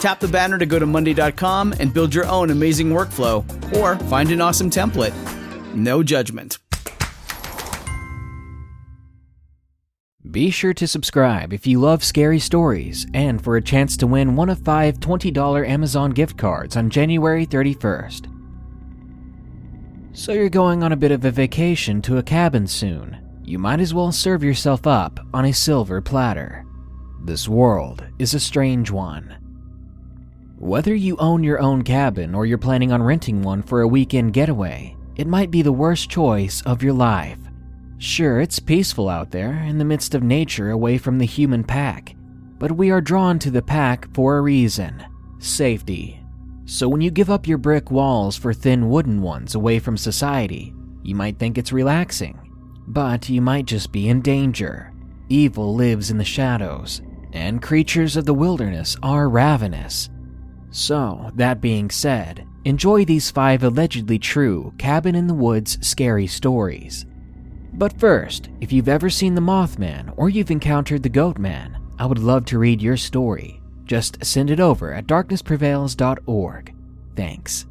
Tap the banner to go to Monday.com and build your own amazing workflow, or find an awesome template. No judgment. Be sure to subscribe if you love scary stories and for a chance to win one of five $20 Amazon gift cards on January 31st. So you're going on a bit of a vacation to a cabin soon. You might as well serve yourself up on a silver platter. This world is a strange one. Whether you own your own cabin or you're planning on renting one for a weekend getaway, it might be the worst choice of your life. Sure, it's peaceful out there in the midst of nature away from the human pack, but we are drawn to the pack for a reason safety. So when you give up your brick walls for thin wooden ones away from society, you might think it's relaxing, but you might just be in danger. Evil lives in the shadows, and creatures of the wilderness are ravenous. So, that being said, enjoy these five allegedly true cabin in the woods scary stories. But first, if you've ever seen the Mothman or you've encountered the Goat Man, I would love to read your story. Just send it over at darknessprevails.org. Thanks.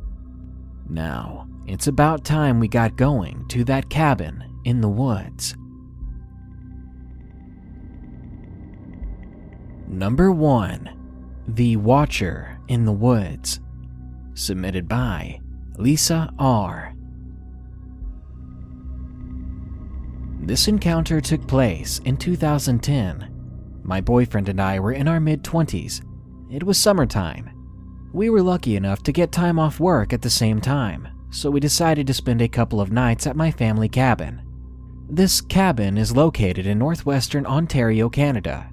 Now, it's about time we got going to that cabin in the woods. Number 1 The Watcher in the Woods. Submitted by Lisa R. This encounter took place in 2010. My boyfriend and I were in our mid 20s. It was summertime. We were lucky enough to get time off work at the same time, so we decided to spend a couple of nights at my family cabin. This cabin is located in northwestern Ontario, Canada.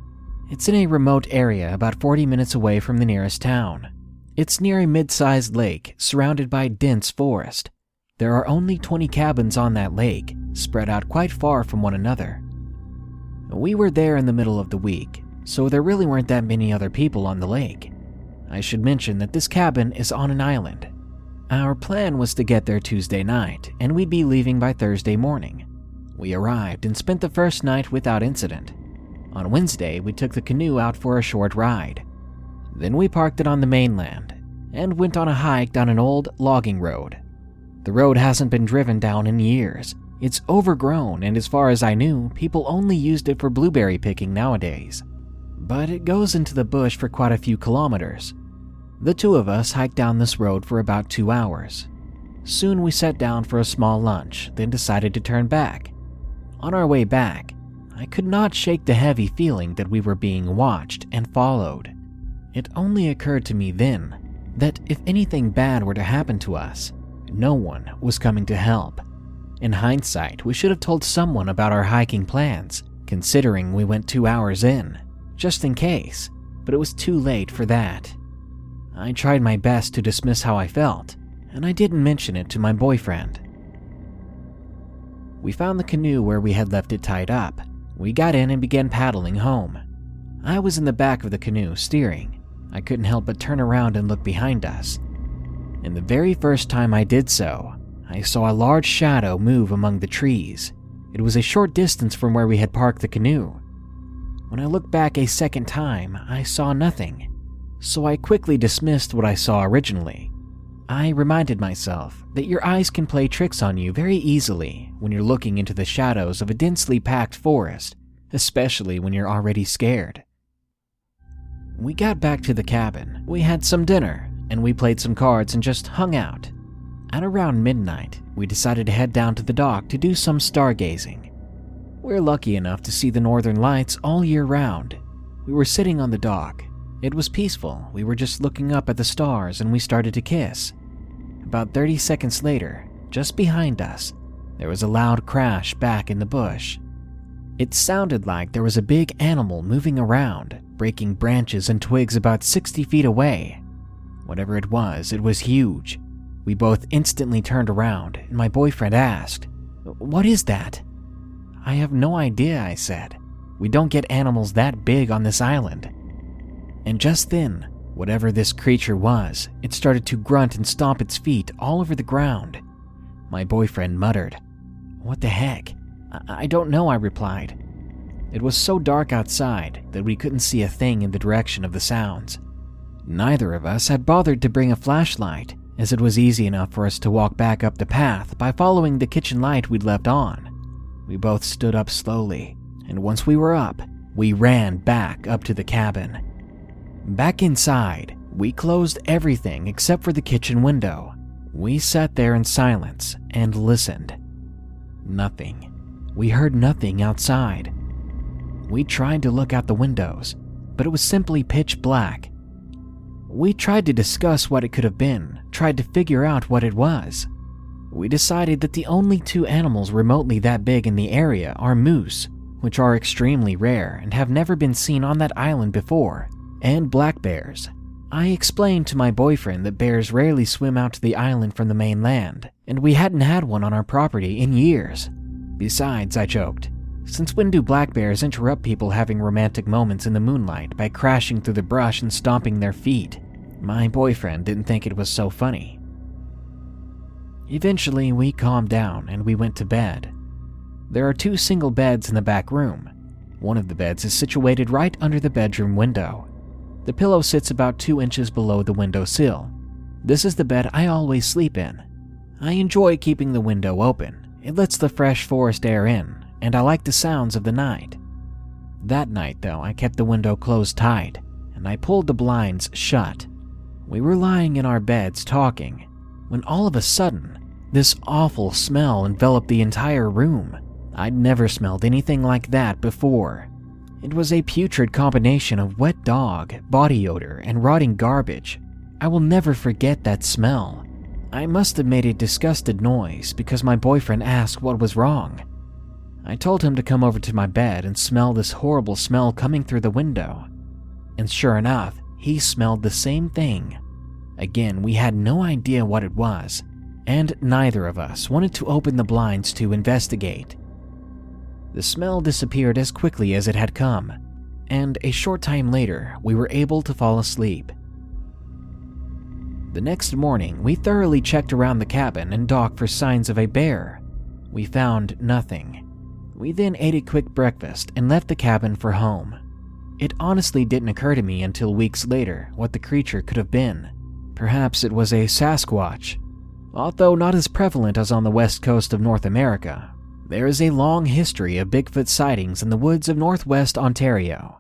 It's in a remote area about 40 minutes away from the nearest town. It's near a mid sized lake surrounded by dense forest. There are only 20 cabins on that lake, spread out quite far from one another. We were there in the middle of the week, so there really weren't that many other people on the lake. I should mention that this cabin is on an island. Our plan was to get there Tuesday night, and we'd be leaving by Thursday morning. We arrived and spent the first night without incident. On Wednesday, we took the canoe out for a short ride. Then we parked it on the mainland and went on a hike down an old logging road. The road hasn't been driven down in years. It's overgrown, and as far as I knew, people only used it for blueberry picking nowadays. But it goes into the bush for quite a few kilometers. The two of us hiked down this road for about two hours. Soon we sat down for a small lunch, then decided to turn back. On our way back, I could not shake the heavy feeling that we were being watched and followed. It only occurred to me then that if anything bad were to happen to us, no one was coming to help. In hindsight, we should have told someone about our hiking plans, considering we went two hours in, just in case, but it was too late for that. I tried my best to dismiss how I felt, and I didn't mention it to my boyfriend. We found the canoe where we had left it tied up. We got in and began paddling home. I was in the back of the canoe, steering. I couldn't help but turn around and look behind us. And the very first time I did so, I saw a large shadow move among the trees. It was a short distance from where we had parked the canoe. When I looked back a second time, I saw nothing, so I quickly dismissed what I saw originally. I reminded myself that your eyes can play tricks on you very easily when you're looking into the shadows of a densely packed forest, especially when you're already scared. We got back to the cabin, we had some dinner, and we played some cards and just hung out. At around midnight, we decided to head down to the dock to do some stargazing. We're lucky enough to see the northern lights all year round. We were sitting on the dock. It was peaceful. We were just looking up at the stars and we started to kiss. About 30 seconds later, just behind us, there was a loud crash back in the bush. It sounded like there was a big animal moving around, breaking branches and twigs about 60 feet away. Whatever it was, it was huge. We both instantly turned around, and my boyfriend asked, What is that? I have no idea, I said. We don't get animals that big on this island. And just then, Whatever this creature was, it started to grunt and stomp its feet all over the ground. My boyfriend muttered, What the heck? I, I don't know, I replied. It was so dark outside that we couldn't see a thing in the direction of the sounds. Neither of us had bothered to bring a flashlight, as it was easy enough for us to walk back up the path by following the kitchen light we'd left on. We both stood up slowly, and once we were up, we ran back up to the cabin. Back inside, we closed everything except for the kitchen window. We sat there in silence and listened. Nothing. We heard nothing outside. We tried to look out the windows, but it was simply pitch black. We tried to discuss what it could have been, tried to figure out what it was. We decided that the only two animals remotely that big in the area are moose, which are extremely rare and have never been seen on that island before, and black bears. I explained to my boyfriend that bears rarely swim out to the island from the mainland, and we hadn't had one on our property in years. Besides, I joked, since when do black bears interrupt people having romantic moments in the moonlight by crashing through the brush and stomping their feet? My boyfriend didn't think it was so funny. Eventually, we calmed down and we went to bed. There are two single beds in the back room. One of the beds is situated right under the bedroom window, the pillow sits about two inches below the window sill. This is the bed I always sleep in. I enjoy keeping the window open. It lets the fresh forest air in, and I like the sounds of the night. That night, though, I kept the window closed tight, and I pulled the blinds shut. We were lying in our beds talking, when all of a sudden, this awful smell enveloped the entire room. I'd never smelled anything like that before. It was a putrid combination of wet dog, body odor, and rotting garbage. I will never forget that smell. I must have made a disgusted noise because my boyfriend asked what was wrong. I told him to come over to my bed and smell this horrible smell coming through the window. And sure enough, he smelled the same thing. Again, we had no idea what it was, and neither of us wanted to open the blinds to investigate. The smell disappeared as quickly as it had come, and a short time later, we were able to fall asleep. The next morning, we thoroughly checked around the cabin and dock for signs of a bear. We found nothing. We then ate a quick breakfast and left the cabin for home. It honestly didn't occur to me until weeks later what the creature could have been. Perhaps it was a Sasquatch. Although not as prevalent as on the west coast of North America, there is a long history of Bigfoot sightings in the woods of northwest Ontario.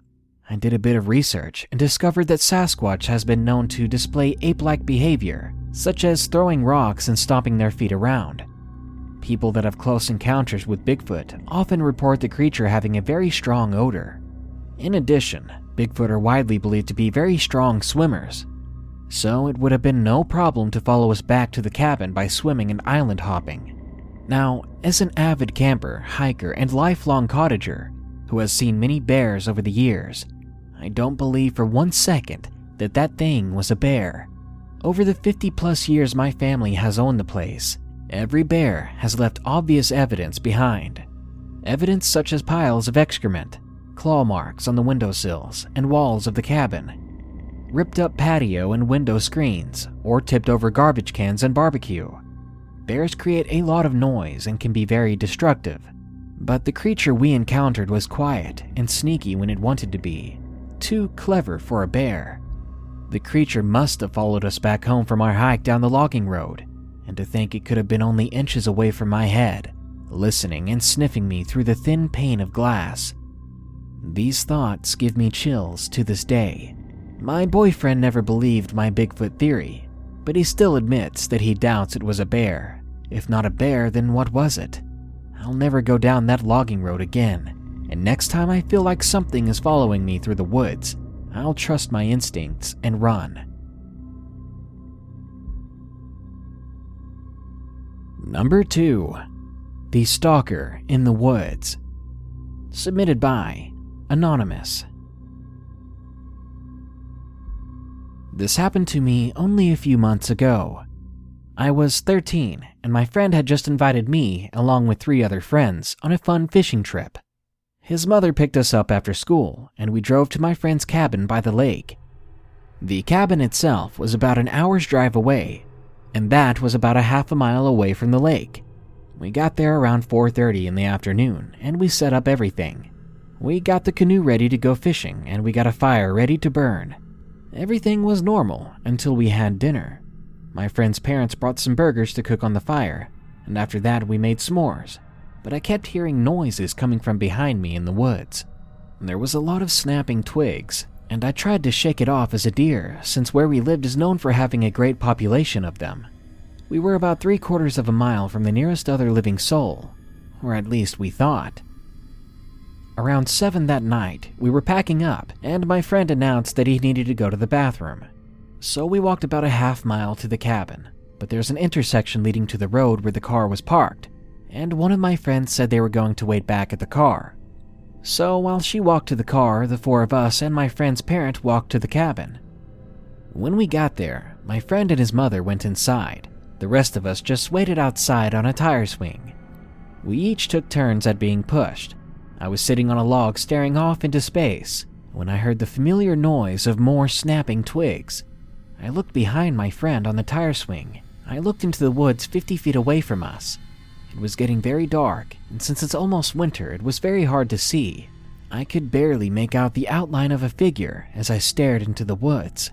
I did a bit of research and discovered that Sasquatch has been known to display ape like behavior, such as throwing rocks and stomping their feet around. People that have close encounters with Bigfoot often report the creature having a very strong odor. In addition, Bigfoot are widely believed to be very strong swimmers, so it would have been no problem to follow us back to the cabin by swimming and island hopping. Now, as an avid camper, hiker, and lifelong cottager, who has seen many bears over the years, I don't believe for one second that that thing was a bear. Over the 50 plus years my family has owned the place, every bear has left obvious evidence behind. Evidence such as piles of excrement, claw marks on the windowsills and walls of the cabin, ripped up patio and window screens, or tipped over garbage cans and barbecue. Bears create a lot of noise and can be very destructive, but the creature we encountered was quiet and sneaky when it wanted to be, too clever for a bear. The creature must have followed us back home from our hike down the logging road, and to think it could have been only inches away from my head, listening and sniffing me through the thin pane of glass. These thoughts give me chills to this day. My boyfriend never believed my Bigfoot theory, but he still admits that he doubts it was a bear. If not a bear, then what was it? I'll never go down that logging road again, and next time I feel like something is following me through the woods, I'll trust my instincts and run. Number 2 The Stalker in the Woods. Submitted by Anonymous. This happened to me only a few months ago. I was 13, and my friend had just invited me, along with three other friends, on a fun fishing trip. His mother picked us up after school, and we drove to my friend's cabin by the lake. The cabin itself was about an hour's drive away, and that was about a half a mile away from the lake. We got there around 4:30 in the afternoon, and we set up everything. We got the canoe ready to go fishing, and we got a fire ready to burn. Everything was normal until we had dinner. My friend's parents brought some burgers to cook on the fire, and after that we made s'mores. But I kept hearing noises coming from behind me in the woods. There was a lot of snapping twigs, and I tried to shake it off as a deer, since where we lived is known for having a great population of them. We were about three quarters of a mile from the nearest other living soul, or at least we thought. Around 7 that night, we were packing up, and my friend announced that he needed to go to the bathroom. So we walked about a half mile to the cabin, but there's an intersection leading to the road where the car was parked, and one of my friends said they were going to wait back at the car. So while she walked to the car, the four of us and my friend's parent walked to the cabin. When we got there, my friend and his mother went inside. The rest of us just waited outside on a tire swing. We each took turns at being pushed. I was sitting on a log staring off into space when I heard the familiar noise of more snapping twigs. I looked behind my friend on the tire swing. I looked into the woods 50 feet away from us. It was getting very dark, and since it's almost winter, it was very hard to see. I could barely make out the outline of a figure as I stared into the woods.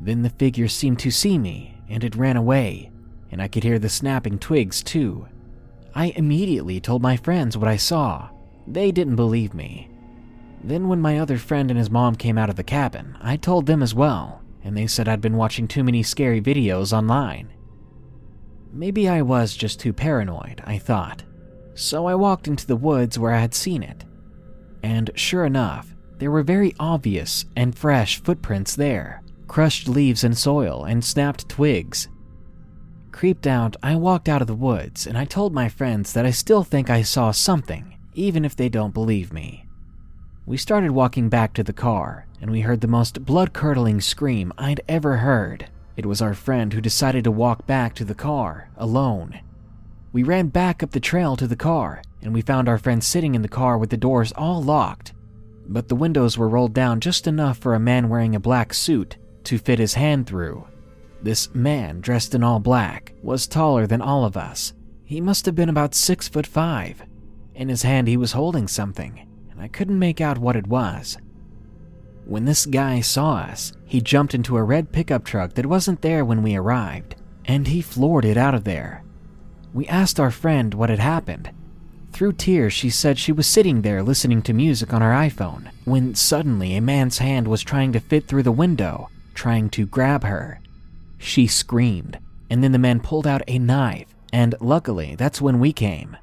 Then the figure seemed to see me, and it ran away, and I could hear the snapping twigs too. I immediately told my friends what I saw. They didn't believe me. Then, when my other friend and his mom came out of the cabin, I told them as well, and they said I'd been watching too many scary videos online. Maybe I was just too paranoid, I thought. So I walked into the woods where I had seen it. And sure enough, there were very obvious and fresh footprints there crushed leaves and soil and snapped twigs. Creeped out, I walked out of the woods and I told my friends that I still think I saw something, even if they don't believe me. We started walking back to the car, and we heard the most blood curdling scream I'd ever heard. It was our friend who decided to walk back to the car, alone. We ran back up the trail to the car, and we found our friend sitting in the car with the doors all locked. But the windows were rolled down just enough for a man wearing a black suit to fit his hand through. This man, dressed in all black, was taller than all of us. He must have been about six foot five. In his hand, he was holding something, and I couldn't make out what it was. When this guy saw us, he jumped into a red pickup truck that wasn't there when we arrived, and he floored it out of there. We asked our friend what had happened. Through tears, she said she was sitting there listening to music on her iPhone when suddenly a man's hand was trying to fit through the window, trying to grab her. She screamed, and then the man pulled out a knife, and luckily, that's when we came.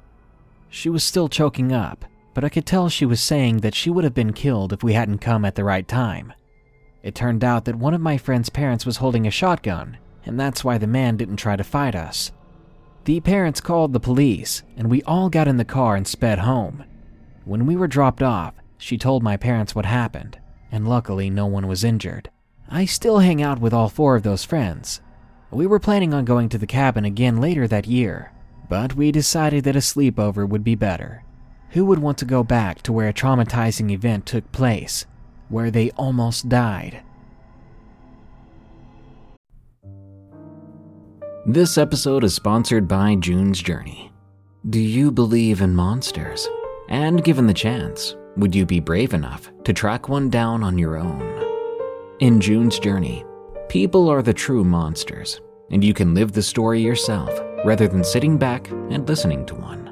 She was still choking up, but I could tell she was saying that she would have been killed if we hadn't come at the right time. It turned out that one of my friend's parents was holding a shotgun, and that's why the man didn't try to fight us. The parents called the police, and we all got in the car and sped home. When we were dropped off, She told my parents what happened, and luckily no one was injured. I still hang out with all four of those friends. We were planning on going to the cabin again later that year, but we decided that a sleepover would be better. Who would want to go back to where a traumatizing event took place, where they almost died? This episode is sponsored by June's Journey. Do you believe in monsters? And given the chance, would you be brave enough to track one down on your own? In June's Journey, people are the true monsters, and you can live the story yourself rather than sitting back and listening to one.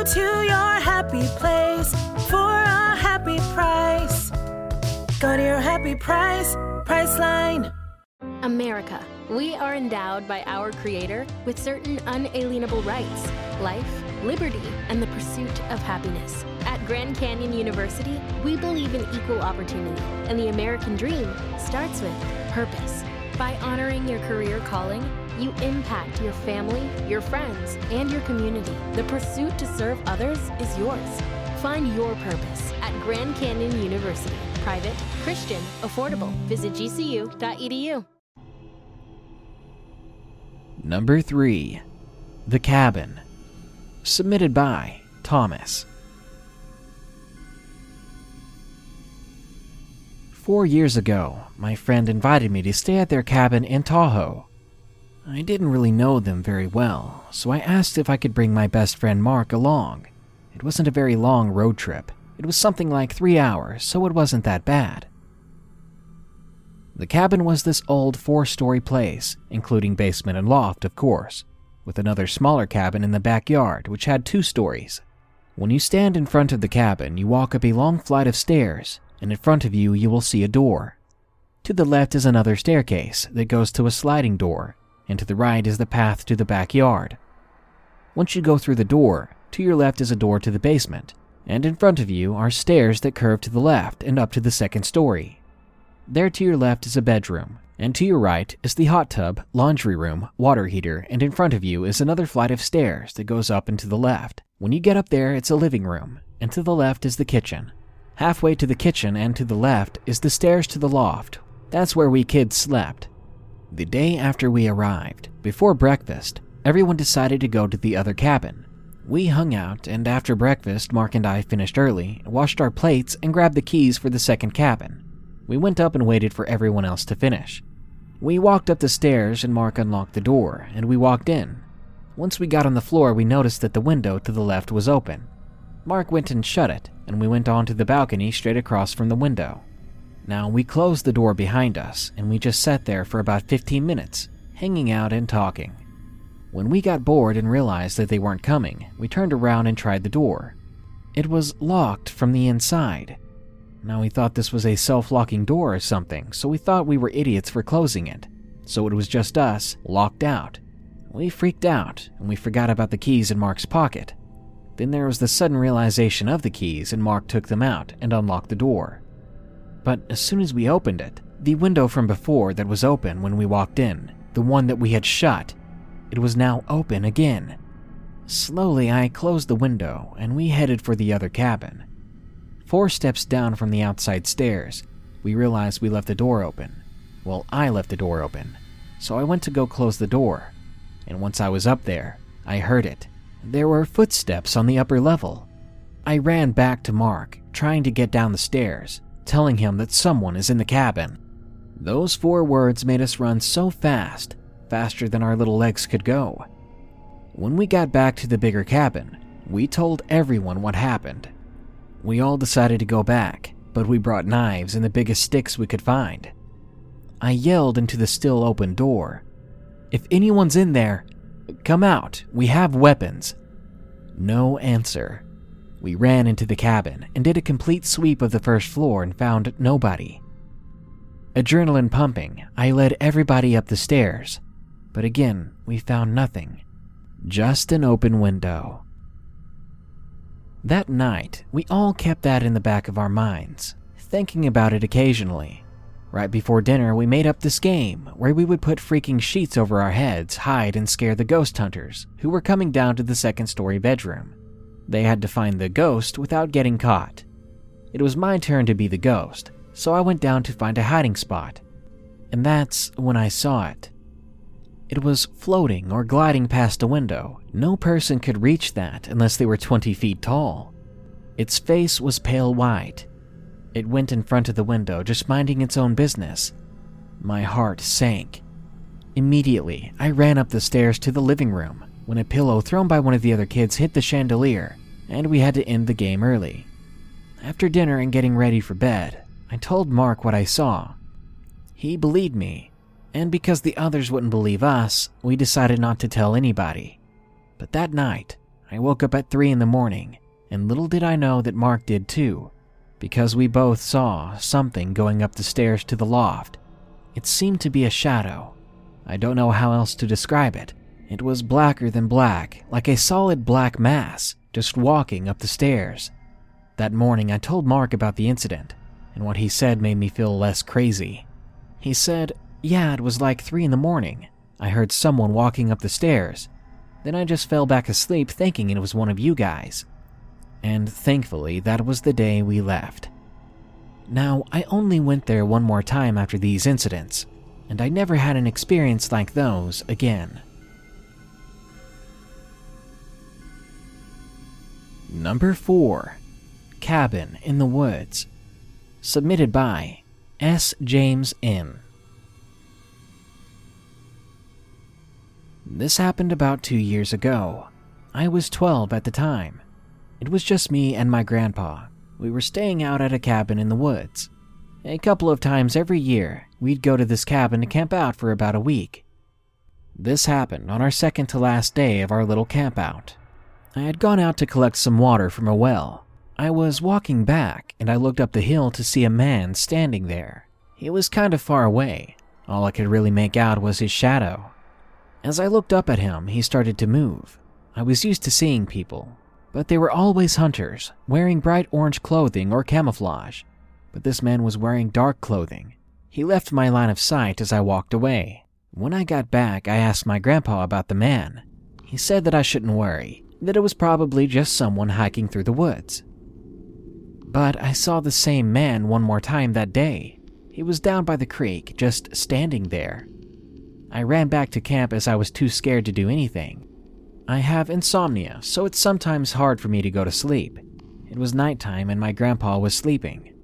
Go to your happy place for a happy price. Go to your happy price, Priceline. America. We are endowed by our Creator with certain unalienable rights life, liberty, and the pursuit of happiness. At Grand Canyon University, we believe in equal opportunity, and the American dream starts with purpose. By honoring your career calling, you impact your family, your friends, and your community. The pursuit to serve others is yours. Find your purpose at Grand Canyon University. Private, Christian, affordable. Visit gcu.edu. Number 3 The Cabin. Submitted by Thomas. Four years ago, my friend invited me to stay at their cabin in Tahoe. I didn't really know them very well, so I asked if I could bring my best friend Mark along. It wasn't a very long road trip. It was something like three hours, so it wasn't that bad. The cabin was this old four story place, including basement and loft, of course, with another smaller cabin in the backyard, which had two stories. When you stand in front of the cabin, you walk up a long flight of stairs, and in front of you, you will see a door. To the left is another staircase that goes to a sliding door, and to the right is the path to the backyard. Once you go through the door, to your left is a door to the basement, and in front of you are stairs that curve to the left and up to the second story. There to your left is a bedroom, and to your right is the hot tub, laundry room, water heater, and in front of you is another flight of stairs that goes up and to the left. When you get up there, it's a living room, and to the left is the kitchen. Halfway to the kitchen and to the left is the stairs to the loft. That's where we kids slept. The day after we arrived, before breakfast, everyone decided to go to the other cabin. We hung out, and after breakfast, Mark and I finished early, washed our plates, and grabbed the keys for the second cabin. We went up and waited for everyone else to finish. We walked up the stairs and Mark unlocked the door, and we walked in. Once we got on the floor, we noticed that the window to the left was open. Mark went and shut it, and we went on to the balcony straight across from the window. Now, we closed the door behind us, and we just sat there for about 15 minutes, hanging out and talking. When we got bored and realized that they weren't coming, we turned around and tried the door. It was locked from the inside. Now, we thought this was a self locking door or something, so we thought we were idiots for closing it. So it was just us, locked out. We freaked out, and we forgot about the keys in Mark's pocket. Then there was the sudden realization of the keys, and Mark took them out and unlocked the door. But as soon as we opened it, the window from before that was open when we walked in, the one that we had shut, it was now open again. Slowly, I closed the window and we headed for the other cabin. Four steps down from the outside stairs, we realized we left the door open. Well, I left the door open, so I went to go close the door. And once I was up there, I heard it. There were footsteps on the upper level. I ran back to Mark, trying to get down the stairs, telling him that someone is in the cabin. Those four words made us run so fast, faster than our little legs could go. When we got back to the bigger cabin, we told everyone what happened. We all decided to go back, but we brought knives and the biggest sticks we could find. I yelled into the still open door If anyone's in there, come out, we have weapons. No answer. We ran into the cabin and did a complete sweep of the first floor and found nobody. Adrenaline pumping, I led everybody up the stairs, but again, we found nothing. Just an open window. That night, we all kept that in the back of our minds, thinking about it occasionally. Right before dinner, we made up this game where we would put freaking sheets over our heads, hide, and scare the ghost hunters who were coming down to the second story bedroom. They had to find the ghost without getting caught. It was my turn to be the ghost, so I went down to find a hiding spot. And that's when I saw it. It was floating or gliding past a window. No person could reach that unless they were 20 feet tall. Its face was pale white. It went in front of the window, just minding its own business. My heart sank. Immediately, I ran up the stairs to the living room when a pillow thrown by one of the other kids hit the chandelier, and we had to end the game early. After dinner and getting ready for bed, I told Mark what I saw. He believed me and because the others wouldn't believe us, we decided not to tell anybody. But that night, I woke up at 3 in the morning, and little did I know that Mark did too, because we both saw something going up the stairs to the loft. It seemed to be a shadow. I don't know how else to describe it. It was blacker than black, like a solid black mass, just walking up the stairs. That morning, I told Mark about the incident, and what he said made me feel less crazy. He said yeah, it was like 3 in the morning. I heard someone walking up the stairs. Then I just fell back asleep thinking it was one of you guys. And thankfully, that was the day we left. Now, I only went there one more time after these incidents, and I never had an experience like those again. Number 4 Cabin in the Woods. Submitted by S. James M. This happened about two years ago. I was 12 at the time. It was just me and my grandpa. We were staying out at a cabin in the woods. A couple of times every year, we'd go to this cabin to camp out for about a week. This happened on our second to last day of our little campout. I had gone out to collect some water from a well. I was walking back and I looked up the hill to see a man standing there. He was kind of far away. All I could really make out was his shadow. As I looked up at him, he started to move. I was used to seeing people, but they were always hunters, wearing bright orange clothing or camouflage. But this man was wearing dark clothing. He left my line of sight as I walked away. When I got back, I asked my grandpa about the man. He said that I shouldn't worry, that it was probably just someone hiking through the woods. But I saw the same man one more time that day. He was down by the creek, just standing there, I ran back to camp as I was too scared to do anything. I have insomnia, so it's sometimes hard for me to go to sleep. It was nighttime and my grandpa was sleeping.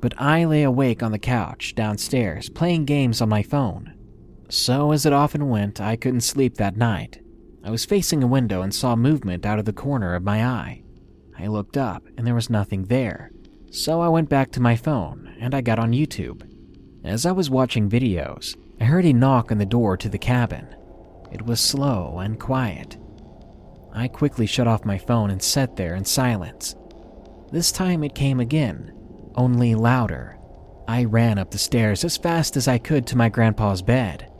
But I lay awake on the couch downstairs playing games on my phone. So, as it often went, I couldn't sleep that night. I was facing a window and saw movement out of the corner of my eye. I looked up and there was nothing there. So I went back to my phone and I got on YouTube. As I was watching videos, I heard a knock on the door to the cabin. It was slow and quiet. I quickly shut off my phone and sat there in silence. This time it came again, only louder. I ran up the stairs as fast as I could to my grandpa's bed.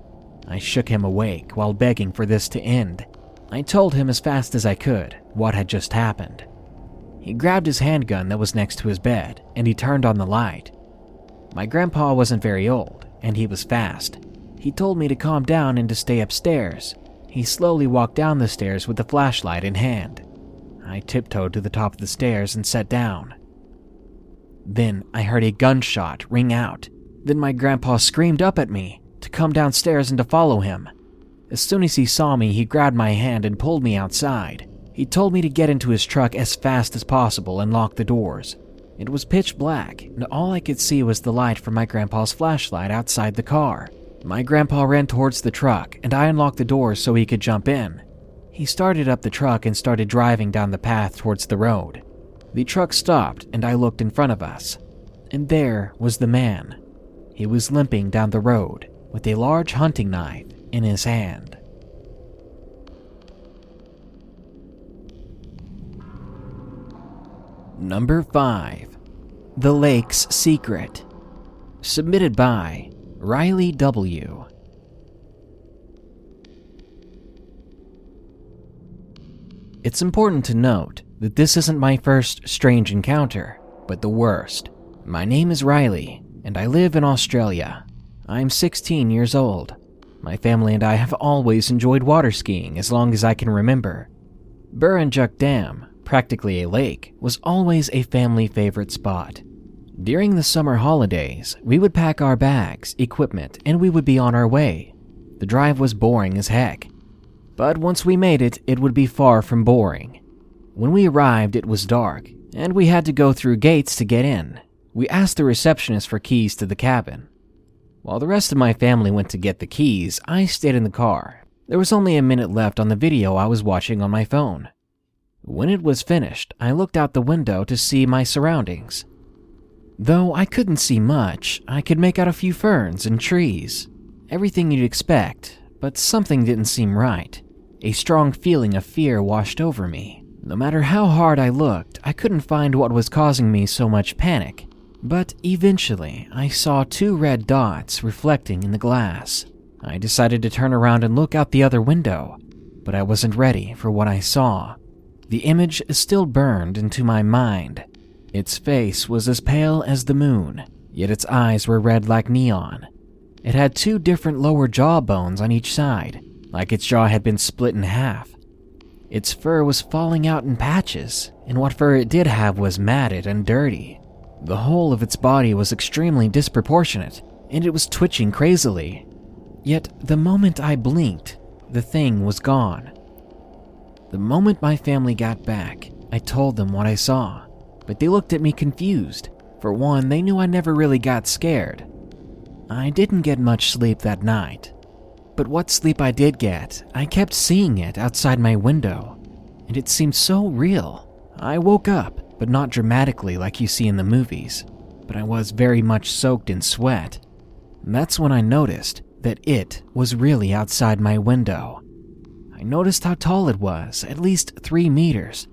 I shook him awake while begging for this to end. I told him as fast as I could what had just happened. He grabbed his handgun that was next to his bed and he turned on the light. My grandpa wasn't very old and he was fast. He told me to calm down and to stay upstairs. he slowly walked down the stairs with the flashlight in hand. I tiptoed to the top of the stairs and sat down. Then I heard a gunshot ring out. Then my grandpa screamed up at me to come downstairs and to follow him. As soon as he saw me, he grabbed my hand and pulled me outside. He told me to get into his truck as fast as possible and lock the doors. It was pitch black, and all I could see was the light from my grandpa's flashlight outside the car. My grandpa ran towards the truck, and I unlocked the doors so he could jump in. He started up the truck and started driving down the path towards the road. The truck stopped, and I looked in front of us. And there was the man. He was limping down the road with a large hunting knife in his hand. Number 5 The Lake's Secret. Submitted by Riley W. It's important to note that this isn't my first strange encounter, but the worst. My name is Riley, and I live in Australia. I'm 16 years old. My family and I have always enjoyed water skiing as long as I can remember. Burrinjuck Dam, practically a lake, was always a family favorite spot. During the summer holidays, we would pack our bags, equipment, and we would be on our way. The drive was boring as heck. But once we made it, it would be far from boring. When we arrived, it was dark, and we had to go through gates to get in. We asked the receptionist for keys to the cabin. While the rest of my family went to get the keys, I stayed in the car. There was only a minute left on the video I was watching on my phone. When it was finished, I looked out the window to see my surroundings. Though I couldn't see much, I could make out a few ferns and trees. Everything you'd expect, but something didn't seem right. A strong feeling of fear washed over me. No matter how hard I looked, I couldn't find what was causing me so much panic. But eventually, I saw two red dots reflecting in the glass. I decided to turn around and look out the other window, but I wasn't ready for what I saw. The image still burned into my mind. Its face was as pale as the moon, yet its eyes were red like neon. It had two different lower jaw bones on each side, like its jaw had been split in half. Its fur was falling out in patches, and what fur it did have was matted and dirty. The whole of its body was extremely disproportionate, and it was twitching crazily. Yet, the moment I blinked, the thing was gone. The moment my family got back, I told them what I saw, but they looked at me confused. For one, they knew I never really got scared. I didn't get much sleep that night, but what sleep I did get, I kept seeing it outside my window, and it seemed so real. I woke up but not dramatically like you see in the movies. But I was very much soaked in sweat. That's when I noticed that it was really outside my window. I noticed how tall it was, at least three meters.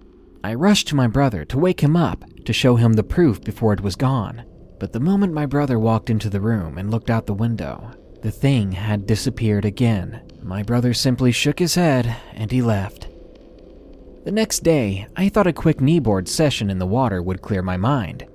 I rushed to my brother to wake him up to show him the proof before it was gone. But the moment my brother walked into the room and looked out the window, the thing had disappeared again. My brother simply shook his head and he left. The next day, I thought a quick kneeboard session in the water would clear my mind.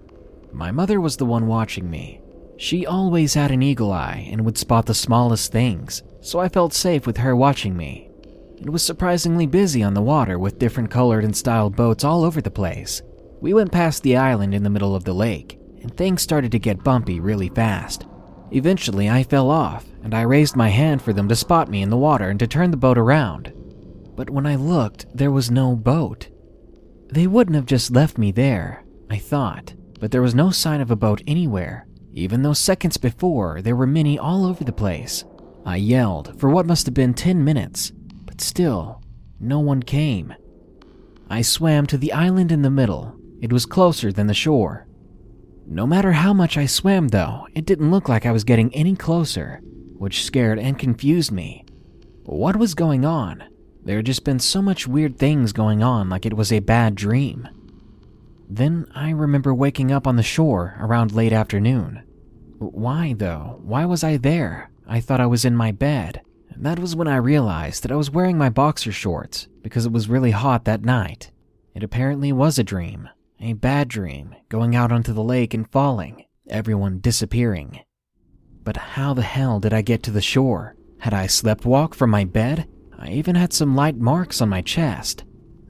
My mother was the one watching me. She always had an eagle eye and would spot the smallest things, so I felt safe with her watching me. It was surprisingly busy on the water with different colored and styled boats all over the place. We went past the island in the middle of the lake, and things started to get bumpy really fast. Eventually, I fell off, and I raised my hand for them to spot me in the water and to turn the boat around but when I looked, there was no boat. They wouldn't have just left me there, I thought, but there was no sign of a boat anywhere, even though seconds before there were many all over the place. I yelled for what must have been 10 minutes, but still, no one came. I swam to the island in the middle. It was closer than the shore. No matter how much I swam, though, it didn't look like I was getting any closer, which scared and confused me. What was going on? There had just been so much weird things going on, like it was a bad dream. Then I remember waking up on the shore around late afternoon. Why, though? Why was I there? I thought I was in my bed. And that was when I realized that I was wearing my boxer shorts because it was really hot that night. It apparently was a dream. A bad dream, going out onto the lake and falling, everyone disappearing. But how the hell did I get to the shore? Had I slept walk from my bed? I even had some light marks on my chest.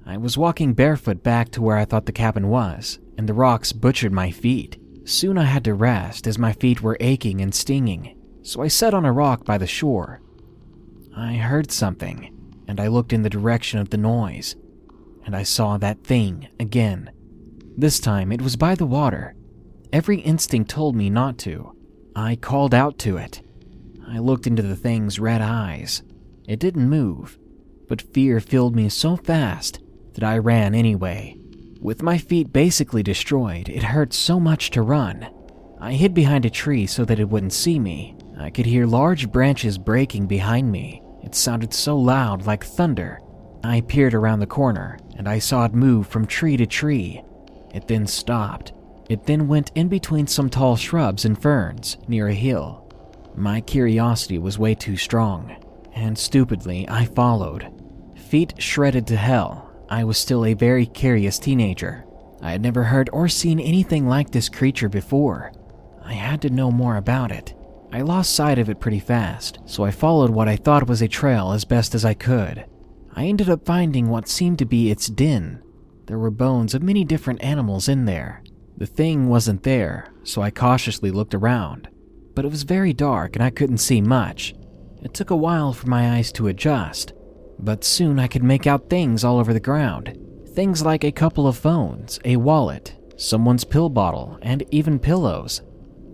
I was walking barefoot back to where I thought the cabin was, and the rocks butchered my feet. Soon I had to rest as my feet were aching and stinging, so I sat on a rock by the shore. I heard something, and I looked in the direction of the noise, and I saw that thing again. This time it was by the water. Every instinct told me not to. I called out to it. I looked into the thing's red eyes. It didn't move, but fear filled me so fast that I ran anyway. With my feet basically destroyed, it hurt so much to run. I hid behind a tree so that it wouldn't see me. I could hear large branches breaking behind me. It sounded so loud, like thunder. I peered around the corner, and I saw it move from tree to tree. It then stopped. It then went in between some tall shrubs and ferns near a hill. My curiosity was way too strong, and stupidly, I followed. Feet shredded to hell, I was still a very curious teenager. I had never heard or seen anything like this creature before. I had to know more about it. I lost sight of it pretty fast, so I followed what I thought was a trail as best as I could. I ended up finding what seemed to be its den. There were bones of many different animals in there. The thing wasn't there, so I cautiously looked around. But it was very dark and I couldn't see much. It took a while for my eyes to adjust, but soon I could make out things all over the ground. Things like a couple of phones, a wallet, someone's pill bottle, and even pillows.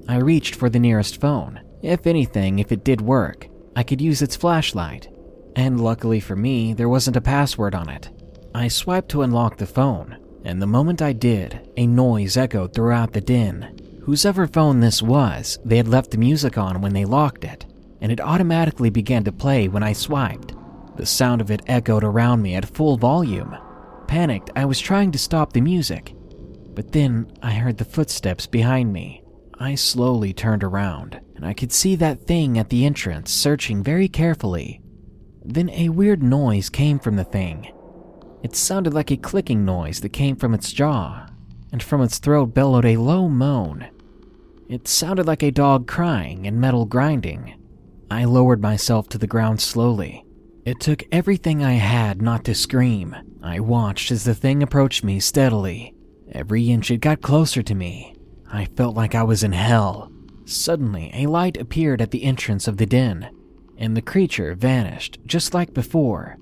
I reached for the nearest phone. If anything, if it did work, I could use its flashlight. And luckily for me, there wasn't a password on it. I swiped to unlock the phone, and the moment I did, a noise echoed throughout the den. Whosever phone this was, they had left the music on when they locked it, and it automatically began to play when I swiped. The sound of it echoed around me at full volume. Panicked, I was trying to stop the music, but then I heard the footsteps behind me. I slowly turned around, and I could see that thing at the entrance searching very carefully. Then a weird noise came from the thing. It sounded like a clicking noise that came from its jaw, and from its throat bellowed a low moan. It sounded like a dog crying and metal grinding. I lowered myself to the ground slowly, it took everything I had not to scream. I watched as the thing approached me steadily. Every inch it got closer to me. I felt like I was in hell. Suddenly, a light appeared at the entrance of the den, and the creature vanished just like before.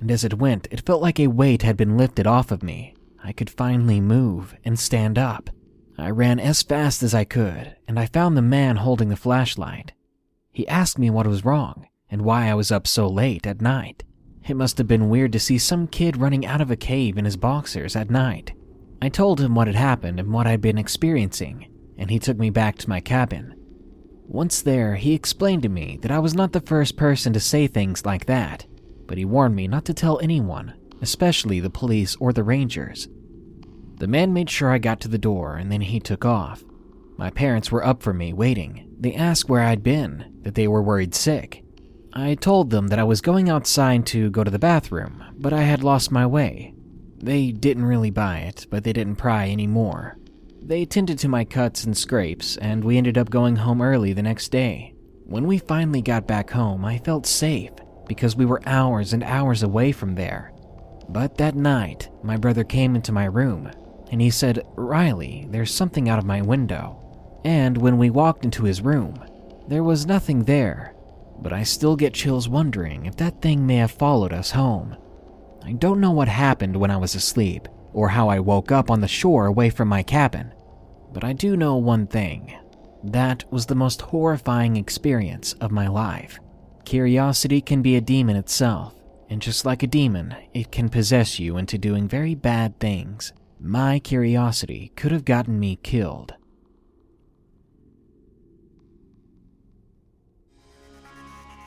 And as it went, it felt like a weight had been lifted off of me. I could finally move and stand up. I ran as fast as I could, and I found the man holding the flashlight. He asked me what was wrong, and why I was up so late at night. It must have been weird to see some kid running out of a cave in his boxers at night. I told him what had happened and what I'd been experiencing, and he took me back to my cabin. Once there, he explained to me that I was not the first person to say things like that, but he warned me not to tell anyone, especially the police or the rangers. The man made sure I got to the door and then he took off. My parents were up for me, waiting. They asked where I'd been, that they were worried sick. I told them that I was going outside to go to the bathroom, but I had lost my way. They didn't really buy it, but they didn't pry any more. They tended to my cuts and scrapes, and we ended up going home early the next day. When we finally got back home, I felt safe because we were hours and hours away from there. But that night, my brother came into my room and he said, Riley, there's something out of my window. And when we walked into his room, there was nothing there but I still get chills wondering if that thing may have followed us home. I don't know what happened when I was asleep, or how I woke up on the shore away from my cabin, but I do know one thing. That was the most horrifying experience of my life. Curiosity can be a demon itself, and just like a demon, it can possess you into doing very bad things. My curiosity could have gotten me killed.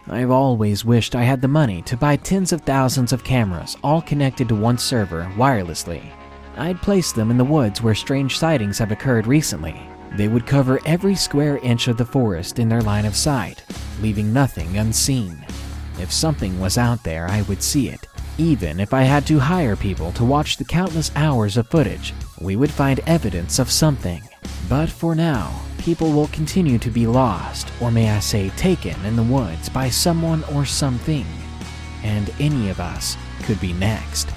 I've always wished I had the money to buy tens of thousands of cameras all connected to one server wirelessly. I'd place them in the woods where strange sightings have occurred recently. They would cover every square inch of the forest in their line of sight, leaving nothing unseen. If something was out there, I would see it. Even if I had to hire people to watch the countless hours of footage, we would find evidence of something. But for now, people will continue to be lost, or may I say taken, in the woods by someone or something. and any of us could be next.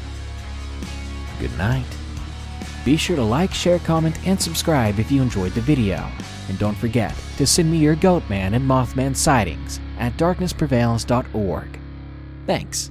Good night. Be sure to like, share, comment, and subscribe if you enjoyed the video. And don't forget to send me your Goatman and Mothman sightings at darknessprevails.org. Thanks.